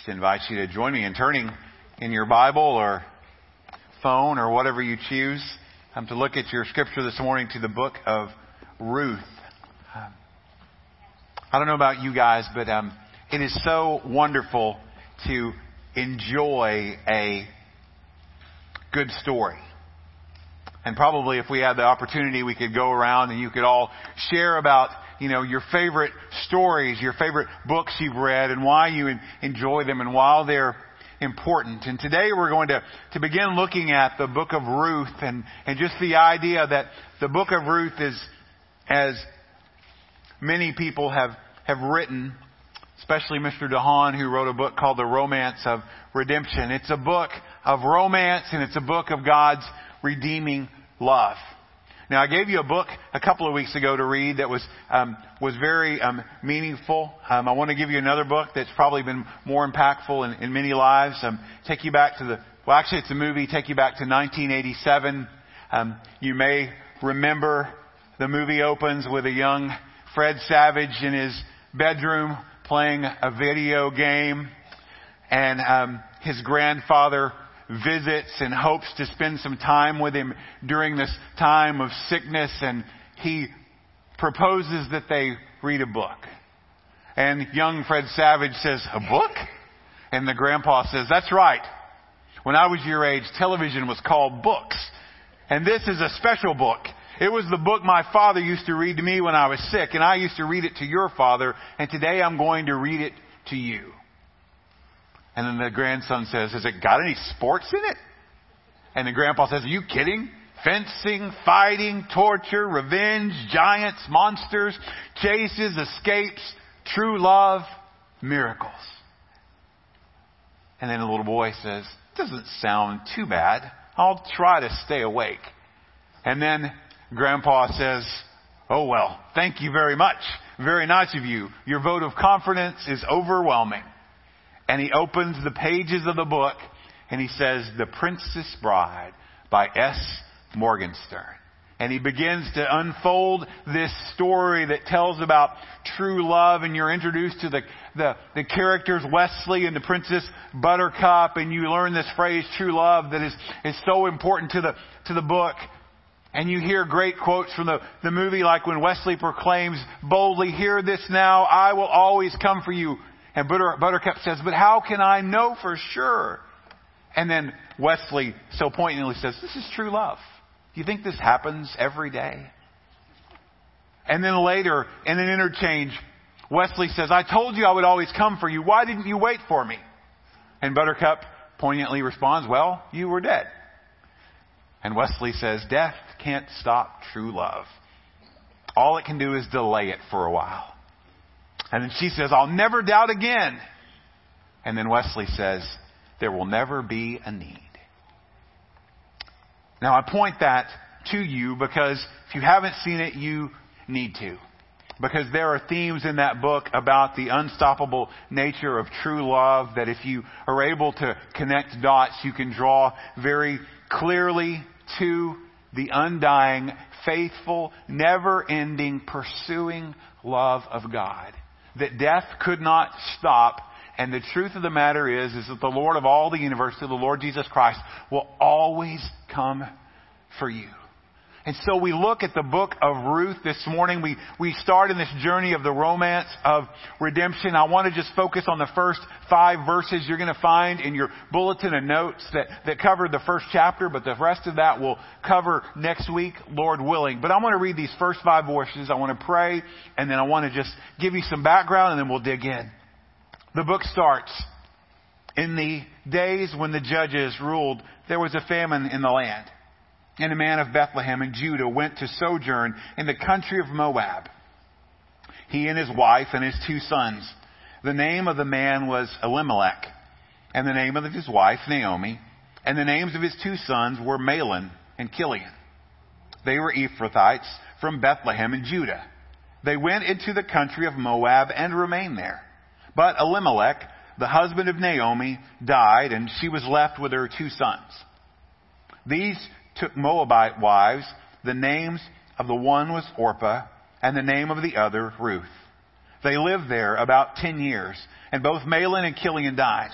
just invite you to join me in turning in your Bible or phone or whatever you choose um, to look at your scripture this morning to the book of Ruth. Um, I don't know about you guys, but um, it is so wonderful to enjoy a good story. And probably if we had the opportunity, we could go around and you could all share about, you know, your favorite stories, your favorite books you've read and why you enjoy them and why they're important. And today we're going to, to begin looking at the book of Ruth and, and just the idea that the book of Ruth is, as many people have, have written, especially Mr. DeHaan who wrote a book called The Romance of Redemption. It's a book of romance and it's a book of God's redeeming love. Now, I gave you a book a couple of weeks ago to read that was um, was very um, meaningful. Um, I want to give you another book that's probably been more impactful in, in many lives. Um, take you back to the well, actually, it's a movie. Take you back to 1987. Um, you may remember the movie opens with a young Fred Savage in his bedroom playing a video game, and um, his grandfather visits and hopes to spend some time with him during this time of sickness and he proposes that they read a book. And young Fred Savage says, a book? And the grandpa says, that's right. When I was your age, television was called books. And this is a special book. It was the book my father used to read to me when I was sick, and I used to read it to your father, and today I'm going to read it to you. And then the grandson says, Has it got any sports in it? And the grandpa says, Are you kidding? Fencing, fighting, torture, revenge, giants, monsters, chases, escapes, true love, miracles. And then the little boy says, Doesn't sound too bad. I'll try to stay awake. And then grandpa says, Oh well, thank you very much. Very nice of you. Your vote of confidence is overwhelming and he opens the pages of the book and he says, The Princess Bride by S. Morgenstern. And he begins to unfold this story that tells about true love and you're introduced to the, the, the characters Westley and the Princess Buttercup and you learn this phrase, true love, that is, is so important to the, to the book. And you hear great quotes from the, the movie like when Westley proclaims boldly, hear this now, I will always come for you. And Butter, Buttercup says, but how can I know for sure? And then Westley so poignantly says, this is true love. Do you think this happens every day? And then later, in an interchange, Westley says, I told you I would always come for you. Why didn't you wait for me? And Buttercup poignantly responds, well, you were dead. And Westley says, death can't stop true love. All it can do is delay it for a while. And then she says, I'll never doubt again. And then Westley says, there will never be a need. Now I point that to you because if you haven't seen it, you need to. Because there are themes in that book about the unstoppable nature of true love that if you are able to connect dots, you can draw very clearly to the undying, faithful, never ending, pursuing love of God that death could not stop. And the truth of the matter is, is that the Lord of all the universe, the Lord Jesus Christ, will always come for you. And so we look at the book of Ruth this morning. We, we start in this journey of the romance of redemption. I want to just focus on the first five verses you're going to find in your bulletin of notes that, that cover the first chapter, but the rest of that we'll cover next week, Lord willing. But I want to read these first five verses. I want to pray, and then I want to just give you some background, and then we'll dig in. The book starts. In the days when the judges ruled, there was a famine in the land and a man of Bethlehem in Judah went to sojourn in the country of Moab. He and his wife and his two sons. The name of the man was Elimelech, and the name of his wife Naomi, and the names of his two sons were Mahlon and Chilion. They were Ephrathites from Bethlehem in Judah. They went into the country of Moab and remained there. But Elimelech, the husband of Naomi, died, and she was left with her two sons. These took Moabite wives. The names of the one was Orpah, and the name of the other Ruth. They lived there about 10 years, and both Mahlon and Chilion died,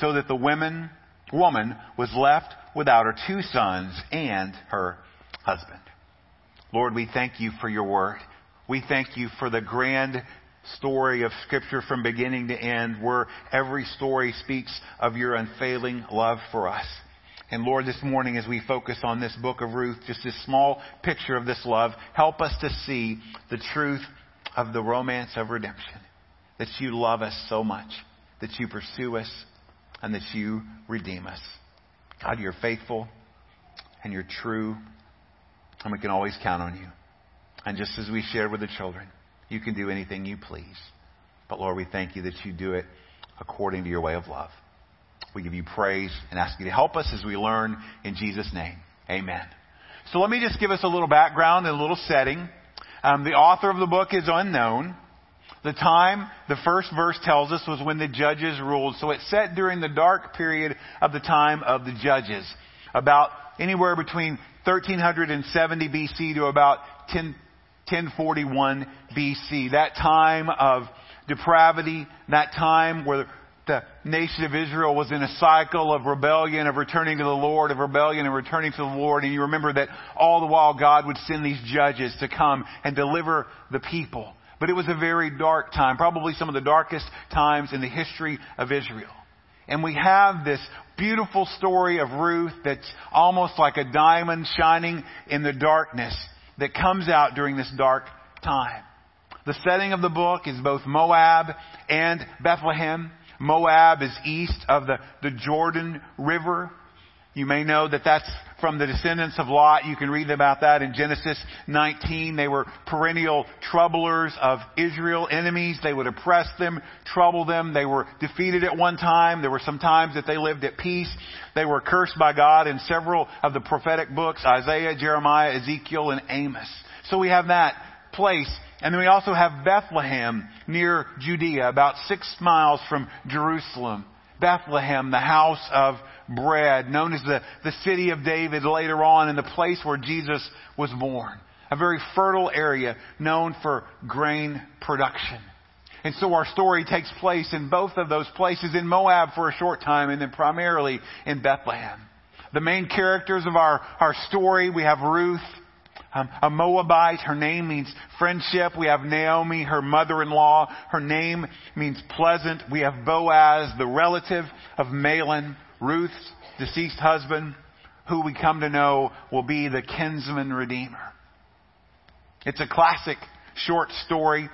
so that the women, woman was left without her two sons and her husband. Lord, we thank you for your word. We thank you for the grand story of Scripture from beginning to end, where every story speaks of your unfailing love for us. And Lord, this morning as we focus on this book of Ruth, just this small picture of this love, help us to see the truth of the romance of redemption. That you love us so much, that you pursue us, and that you redeem us. God, you're faithful and you're true, and we can always count on you. And just as we shared with the children, you can do anything you please. But Lord, we thank you that you do it according to your way of love. We give you praise and ask you to help us as we learn in Jesus' name. Amen. So let me just give us a little background and a little setting. Um, the author of the book is unknown. The time, the first verse tells us, was when the judges ruled. So it's set during the dark period of the time of the judges. About anywhere between 1370 BC to about 10, 1041 BC. That time of depravity, that time where the nation of Israel was in a cycle of rebellion, of returning to the Lord, of rebellion and returning to the Lord. And you remember that all the while God would send these judges to come and deliver the people. But it was a very dark time, probably some of the darkest times in the history of Israel. And we have this beautiful story of Ruth that's almost like a diamond shining in the darkness that comes out during this dark time. The setting of the book is both Moab and Bethlehem. Moab is east of the, the Jordan River. You may know that that's from the descendants of Lot. You can read about that in Genesis 19. They were perennial troublers of Israel, enemies. They would oppress them, trouble them. They were defeated at one time. There were some times that they lived at peace. They were cursed by God in several of the prophetic books, Isaiah, Jeremiah, Ezekiel, and Amos. So we have that place. And then we also have Bethlehem near Judea, about six miles from Jerusalem. Bethlehem, the house of bread, known as the, the city of David later on, and the place where Jesus was born. A very fertile area known for grain production. And so our story takes place in both of those places, in Moab for a short time, and then primarily in Bethlehem. The main characters of our, our story, we have Ruth, um, a Moabite. Her name means friendship. We have Naomi, her mother-in-law. Her name means pleasant. We have Boaz, the relative of Mahlon, Ruth's deceased husband, who we come to know will be the kinsman redeemer. It's a classic short story.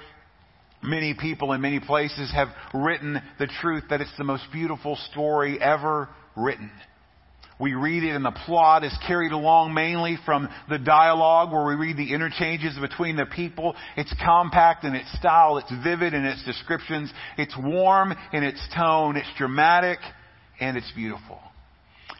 Many people in many places have written the truth that it's the most beautiful story ever written. We read it and the plot is carried along mainly from the dialogue where we read the interchanges between the people. It's compact in its style. It's vivid in its descriptions. It's warm in its tone. It's dramatic and it's beautiful.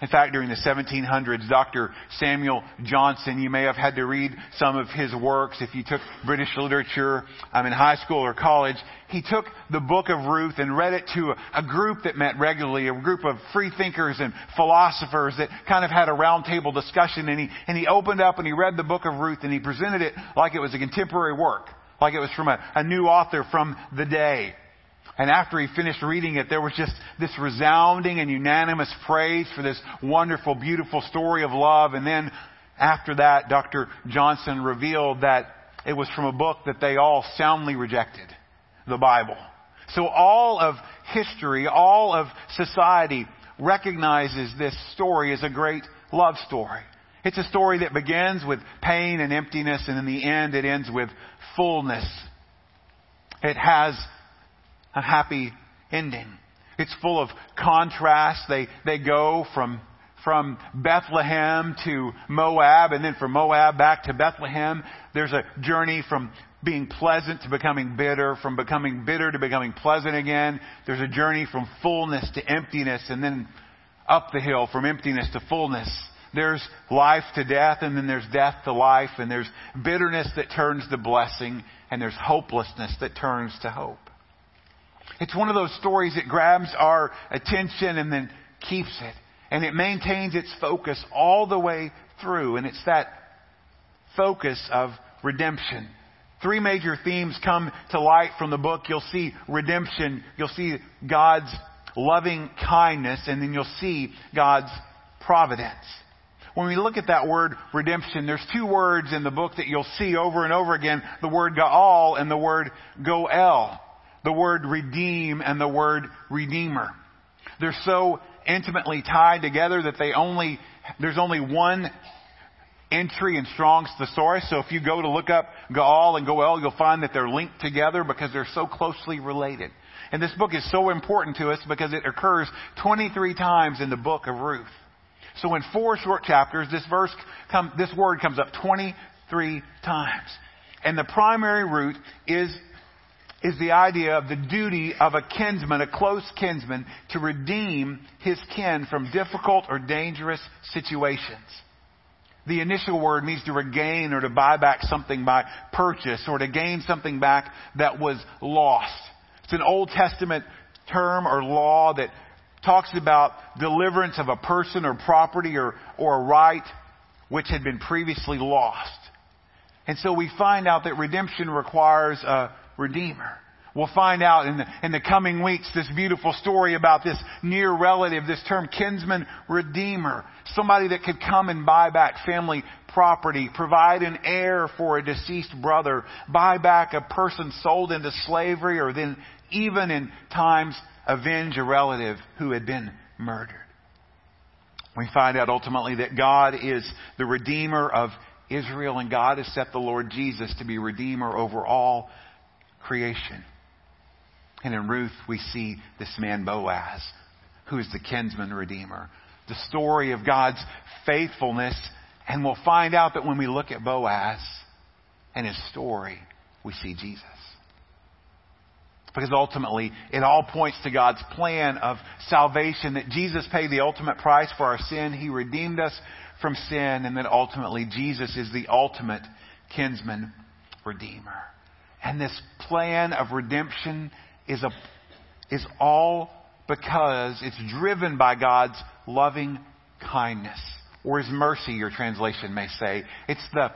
In fact, during the 1700s, Dr. Samuel Johnson, you may have had to read some of his works if you took British literature um, in high school or college. He took the book of Ruth and read it to a, a group that met regularly, a group of free thinkers and philosophers that kind of had a roundtable discussion. And he, and he opened up and he read the book of Ruth and he presented it like it was a contemporary work, like it was from a, a new author from the day. And after he finished reading it, there was just this resounding and unanimous praise for this wonderful, beautiful story of love. And then after that, Dr. Johnson revealed that it was from a book that they all soundly rejected, the Bible. So all of history, all of society recognizes this story as a great love story. It's a story that begins with pain and emptiness, and in the end, it ends with fullness. It has a happy ending. It's full of contrast. They, they go from, from Bethlehem to Moab and then from Moab back to Bethlehem. There's a journey from being pleasant to becoming bitter, from becoming bitter to becoming pleasant again. There's a journey from fullness to emptiness and then up the hill from emptiness to fullness. There's life to death and then there's death to life and there's bitterness that turns to blessing and there's hopelessness that turns to hope. It's one of those stories that grabs our attention and then keeps it. And it maintains its focus all the way through. And it's that focus of redemption three major themes come to light from the book. You'll see redemption, you'll see God's loving kindness, and then you'll see God's providence. When we look at that word redemption, there's two words in the book that you'll see over and over again, the word Gaal and the word Goel. The word redeem and the word redeemer. They're so intimately tied together that they only, there's only one entry in Strong's thesaurus. So if you go to look up Gaal and Goel, you'll find that they're linked together because they're so closely related. And this book is so important to us because it occurs 23 times in the book of Ruth. So in four short chapters, this verse come, this word comes up 23 times. And the primary root is, is the idea of the duty of a kinsman, a close kinsman, to redeem his kin from difficult or dangerous situations. The initial word means to regain or to buy back something by purchase or to gain something back that was lost. It's an Old Testament term or law that talks about deliverance of a person or property or, or a right which had been previously lost. And so we find out that redemption requires a redeemer. We'll find out in the, in the coming weeks this beautiful story about this near relative, this term kinsman redeemer. Somebody that could come and buy back family property, provide an heir for a deceased brother, buy back a person sold into slavery, or then even in times avenge a relative who had been murdered. We find out ultimately that God is the Redeemer of Israel and God has set the Lord Jesus to be Redeemer over all creation. And in Ruth, we see this man Boaz, who is the kinsman redeemer. The story of God's faithfulness. And we'll find out that when we look at Boaz and his story, we see Jesus. Because ultimately, it all points to God's plan of salvation that Jesus paid the ultimate price for our sin. He redeemed us from sin, and that ultimately Jesus is the ultimate kinsman redeemer. And this plan of redemption is, a, is all because it's driven by God's loving kindness, or His mercy, your translation may say. It's the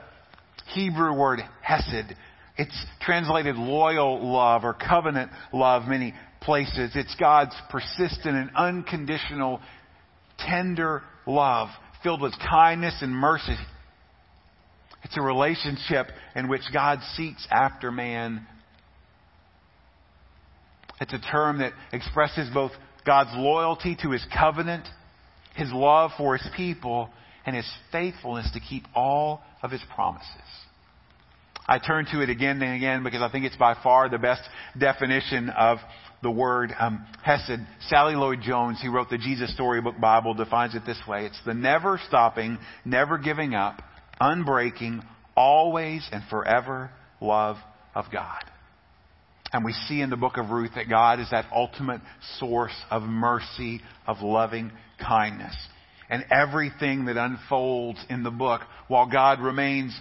Hebrew word hesed, it's translated loyal love or covenant love many places. It's God's persistent and unconditional, tender love filled with kindness and mercy. It's a relationship in which God seeks after man. It's a term that expresses both God's loyalty to his covenant, his love for his people, and his faithfulness to keep all of his promises. I turn to it again and again because I think it's by far the best definition of the word um, Hesed. Sally Lloyd Jones, who wrote the Jesus Storybook Bible, defines it this way. It's the never stopping, never giving up, unbreaking, always and forever love of God. And we see in the book of Ruth that God is that ultimate source of mercy, of loving kindness. And everything that unfolds in the book, while God remains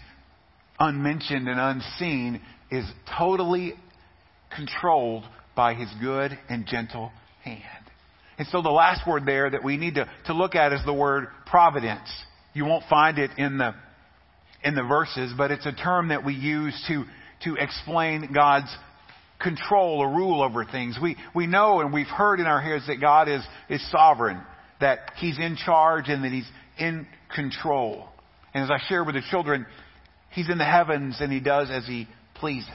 unmentioned and unseen, is totally controlled by his good and gentle hand. And so the last word there that we need to, to look at is the word providence. You won't find it in the, in the verses, but it's a term that we use to, to explain God's control or rule over things. We, we know and we've heard in our heads that God is, is sovereign, that He's in charge and that He's in control. And as I share with the children, He's in the heavens and he does as he pleases.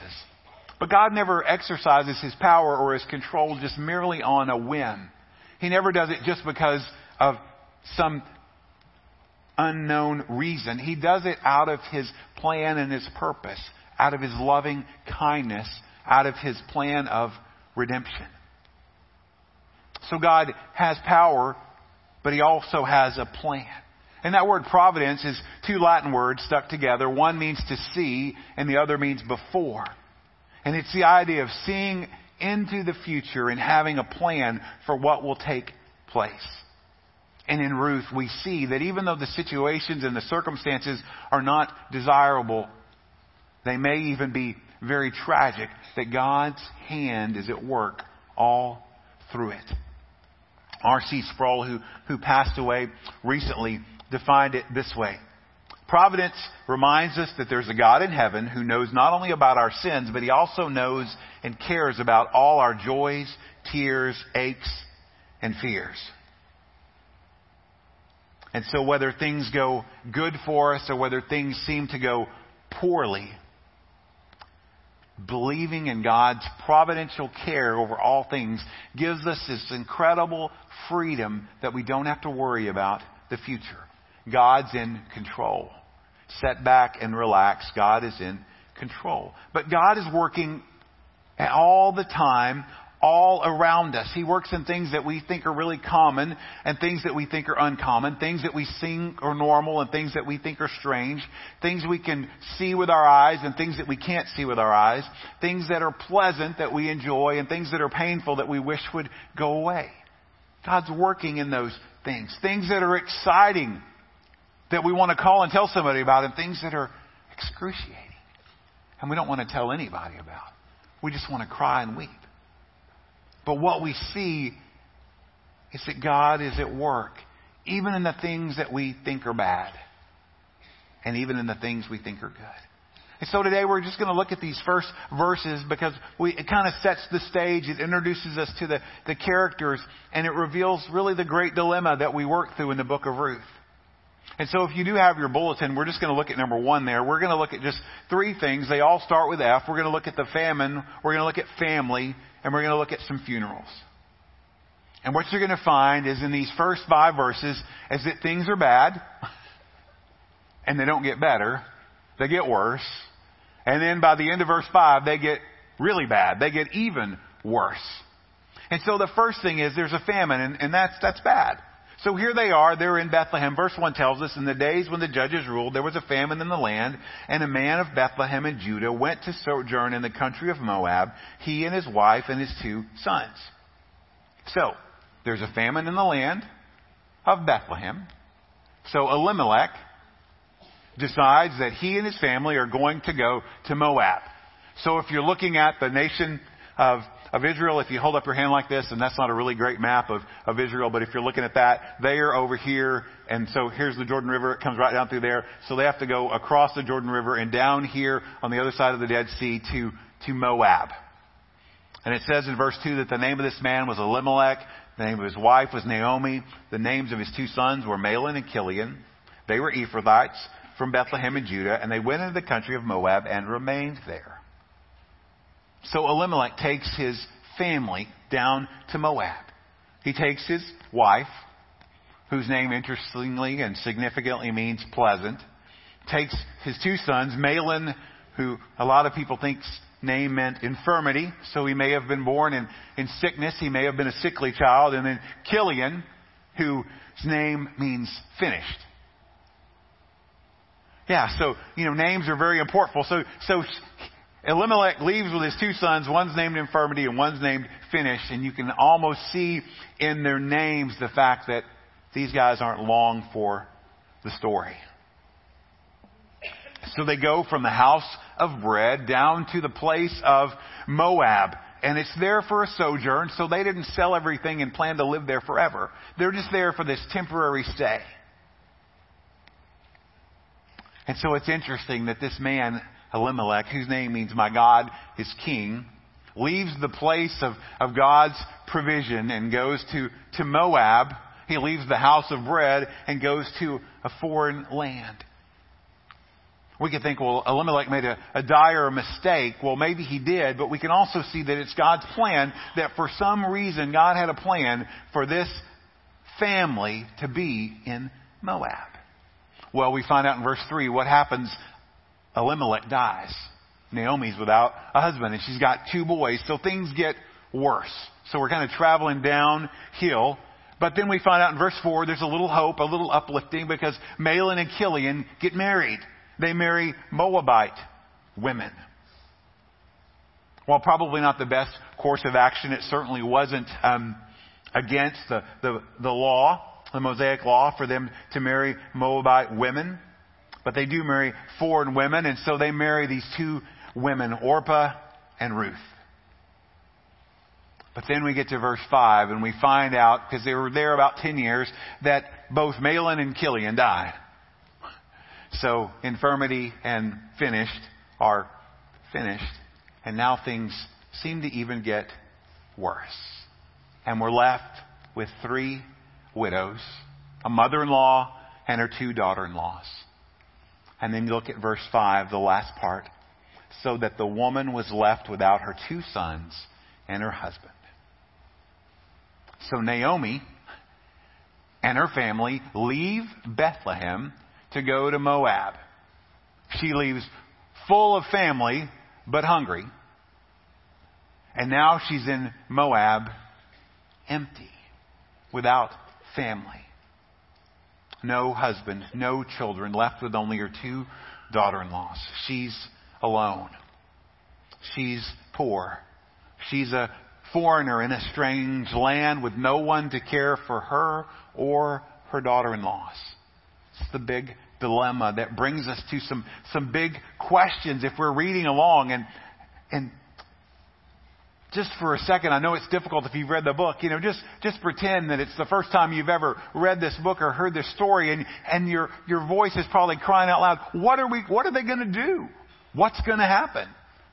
But God never exercises his power or his control just merely on a whim. He never does it just because of some unknown reason. He does it out of his plan and his purpose, out of his loving kindness, out of his plan of redemption. So God has power, but he also has a plan. And that word providence is two Latin words stuck together. One means to see, and the other means before. And it's the idea of seeing into the future and having a plan for what will take place. And in Ruth, we see that even though the situations and the circumstances are not desirable, they may even be very tragic, that God's hand is at work all through it. R.C. Sproul, who, who passed away recently, defined it this way Providence reminds us that there's a God in heaven who knows not only about our sins, but he also knows and cares about all our joys, tears, aches, and fears. And so whether things go good for us or whether things seem to go poorly, believing in God's providential care over all things gives us this incredible freedom that we don't have to worry about the future. God's in control. Set back and relax. God is in control. But God is working all the time all around us. He works in things that we think are really common and things that we think are uncommon, things that we think are normal and things that we think are strange, things we can see with our eyes and things that we can't see with our eyes, things that are pleasant that we enjoy and things that are painful that we wish would go away. God's working in those things. Things that are exciting that we want to call and tell somebody about and things that are excruciating and we don't want to tell anybody about. We just want to cry and weep. But what we see is that God is at work, even in the things that we think are bad, and even in the things we think are good. And so today we're just going to look at these first verses because we, it kind of sets the stage. It introduces us to the, the characters and it reveals really the great dilemma that we work through in the book of Ruth. And so if you do have your bulletin, we're just going to look at number one there. We're going to look at just three things. They all start with F. We're going to look at the famine. We're going to look at family and we're going to look at some funerals. And what you're going to find is in these first five verses is that things are bad, and they don't get better, they get worse. And then by the end of verse 5, they get really bad. They get even worse. And so the first thing is there's a famine, and, and that's, that's bad. So here they are, they're in Bethlehem. Verse 1 tells us, in the days when the judges ruled, there was a famine in the land, and a man of Bethlehem in Judah went to sojourn in the country of Moab, he and his wife and his two sons. So, there's a famine in the land of Bethlehem. So Elimelech decides that he and his family are going to go to Moab. So if you're looking at the nation of of Israel, if you hold up your hand like this, and that's not a really great map of, of Israel, but if you're looking at that, they are over here, and so here's the Jordan River, it comes right down through there, so they have to go across the Jordan River and down here on the other side of the Dead Sea to, to Moab. And it says in verse 2 that the name of this man was Elimelech, the name of his wife was Naomi, the names of his two sons were Mahlon and Chilion. They were Ephrathites from Bethlehem in Judah, and they went into the country of Moab and remained there. So Elimelech takes his family down to Moab. He takes his wife, whose name interestingly and significantly means pleasant, takes his two sons, Mahlon, who a lot of people think name meant infirmity, so he may have been born in, in sickness, he may have been a sickly child, and then Chilion, whose name means finished. Yeah, so, you know, names are very important. So, so Elimelech leaves with his two sons. One's named Infirmity and one's named Finish. And you can almost see in their names the fact that these guys aren't long for the story. So they go from the house of bread down to the place of Moab. And it's there for a sojourn, so they didn't sell everything and plan to live there forever. They're just there for this temporary stay. And so it's interesting that this man Elimelech, whose name means my God is king, leaves the place of, of God's provision and goes to, to Moab. He leaves the house of bread and goes to a foreign land. We could think, well, Elimelech made a, a dire mistake. Well, maybe he did, but we can also see that it's God's plan that for some reason God had a plan for this family to be in Moab. Well, we find out in verse 3 what happens Elimelech dies. Naomi's without a husband and she's got two boys, so things get worse. So we're kind of traveling downhill. But then we find out in verse 4 there's a little hope, a little uplifting because Mahlon and Chilion get married. They marry Moabite women. While probably not the best course of action, it certainly wasn't um, against the, the, the law, the Mosaic law, for them to marry Moabite women. But they do marry foreign women, and so they marry these two women, Orpah and Ruth. But then we get to verse 5 and we find out, because they were there about 10 years, that both Mahlon and Chilion died. So infirmity and finished are finished. And now things seem to even get worse. And we're left with three widows, a mother-in-law and her two daughter-in-laws. And then you look at verse 5, the last part. So that the woman was left without her two sons and her husband. So Naomi and her family leave Bethlehem to go to Moab. She leaves full of family, but hungry. And now she's in Moab empty, without family. No husband, no children, left with only her two daughter in laws. She's alone. She's poor. She's a foreigner in a strange land with no one to care for her or her daughter in laws. It's the big dilemma that brings us to some, some big questions if we're reading along. And, and just for a second, I know it's difficult if you've read the book, you know, just, just pretend that it's the first time you've ever read this book or heard this story and, and your, your voice is probably crying out loud, what are we, what are they going to do? What's going to happen?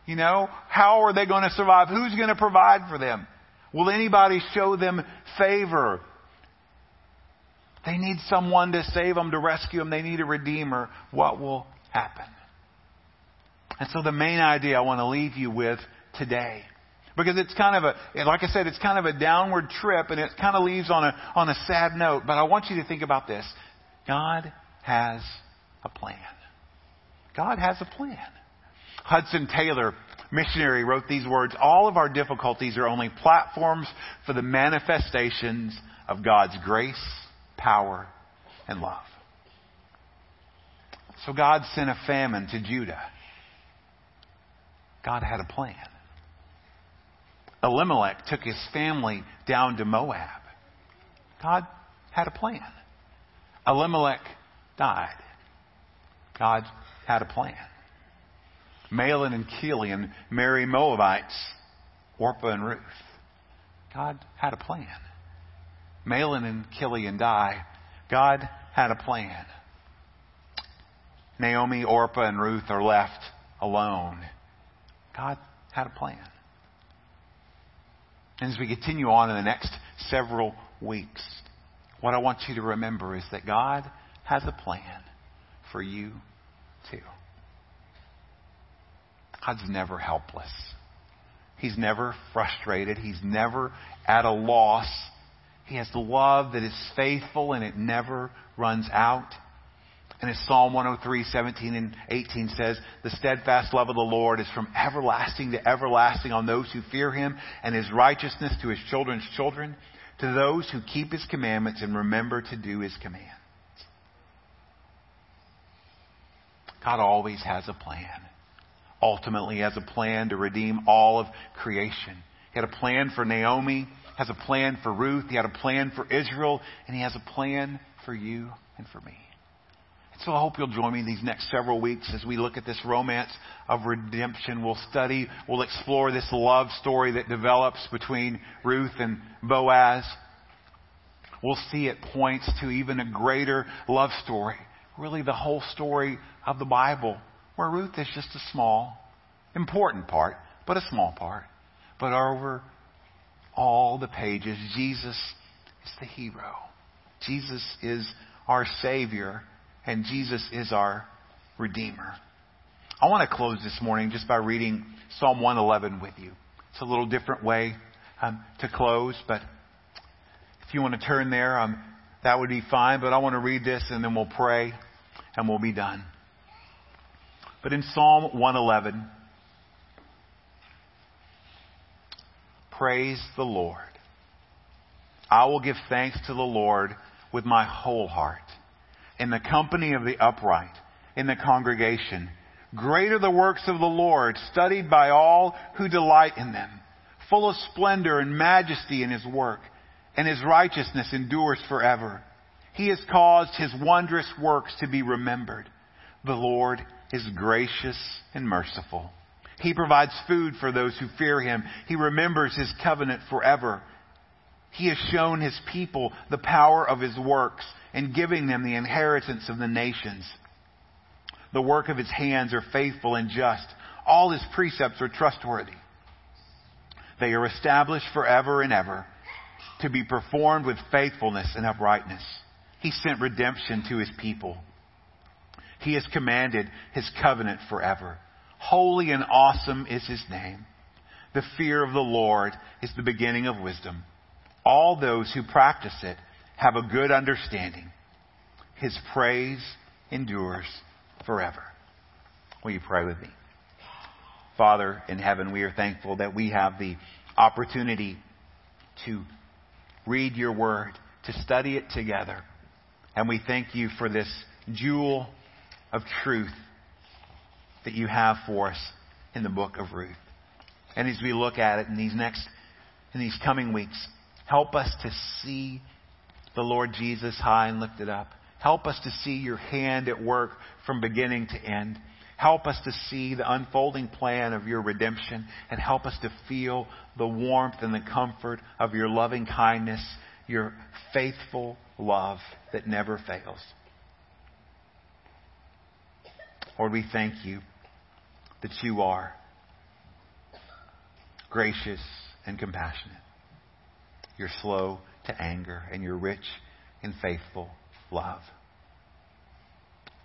You know, how are they going to survive? Who's going to provide for them? Will anybody show them favor? They need someone to save them, to rescue them. They need a redeemer. What will happen? And so the main idea I want to leave you with today, because it's kind of a, like I said, it's kind of a downward trip and it kind of leaves on a, on a sad note, but I want you to think about this. God has a plan. God has a plan. Hudson Taylor, missionary, wrote these words All of our difficulties are only platforms for the manifestations of God's grace, power, and love. So God sent a famine to Judah. God had a plan. Elimelech took his family down to Moab. God had a plan. Elimelech died. God had a plan. Mahlon and Chilion marry Moabites, Orpah and Ruth. God had a plan. Mahlon and Chilion die. God had a plan. Naomi, Orpah, and Ruth are left alone. God had a plan. And as we continue on in the next several weeks, what I want you to remember is that God has a plan for you too. God's never helpless. He's never frustrated. He's never at a loss. He has the love that is faithful and it never runs out. And as Psalm 103, 17 and 18 says, the steadfast love of the Lord is from everlasting to everlasting on those who fear him and his righteousness to his children's children, to those who keep his commandments and remember to do his commands. God always has a plan ultimately has a plan to redeem all of creation. He had a plan for Naomi, has a plan for Ruth, he had a plan for Israel, and he has a plan for you and for me. And so I hope you'll join me these next several weeks as we look at this romance of redemption. We'll study, we'll explore this love story that develops between Ruth and Boaz. We'll see it points to even a greater love story. Really the whole story of the Bible where Ruth is just a small, important part, but a small part. But over all the pages, Jesus is the hero. Jesus is our Savior, and Jesus is our Redeemer. I want to close this morning just by reading Psalm 111 with you. It's a little different way um, to close, but if you want to turn there, um, that would be fine. But I want to read this, and then we'll pray, and we'll be done. But in Psalm 111, praise the Lord. I will give thanks to the Lord with my whole heart. In the company of the upright, in the congregation, great are the works of the Lord, studied by all who delight in them. Full of splendor and majesty in his work, and his righteousness endures forever. He has caused his wondrous works to be remembered. The Lord is gracious and merciful. He provides food for those who fear him. He remembers his covenant forever. He has shown his people the power of his works and giving them the inheritance of the nations. The work of his hands are faithful and just. All his precepts are trustworthy. They are established forever and ever to be performed with faithfulness and uprightness. He sent redemption to his people. He has commanded his covenant forever. Holy and awesome is his name. The fear of the Lord is the beginning of wisdom. All those who practice it have a good understanding. His praise endures forever. Will you pray with me? Father in heaven, we are thankful that we have the opportunity to read your word, to study it together. And we thank you for this jewel of truth that you have for us in the book of Ruth. And as we look at it in these next, in these coming weeks, help us to see the Lord Jesus high and lifted up. Help us to see your hand at work from beginning to end. Help us to see the unfolding plan of your redemption and help us to feel the warmth and the comfort of your loving kindness, your faithful love that never fails. Lord, we thank you that you are gracious and compassionate. You're slow to anger and you're rich and faithful love.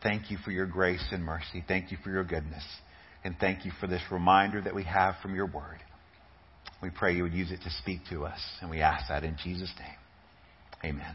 Thank you for your grace and mercy. Thank you for your goodness. And thank you for this reminder that we have from your word. We pray you would use it to speak to us. And we ask that in Jesus' name. Amen.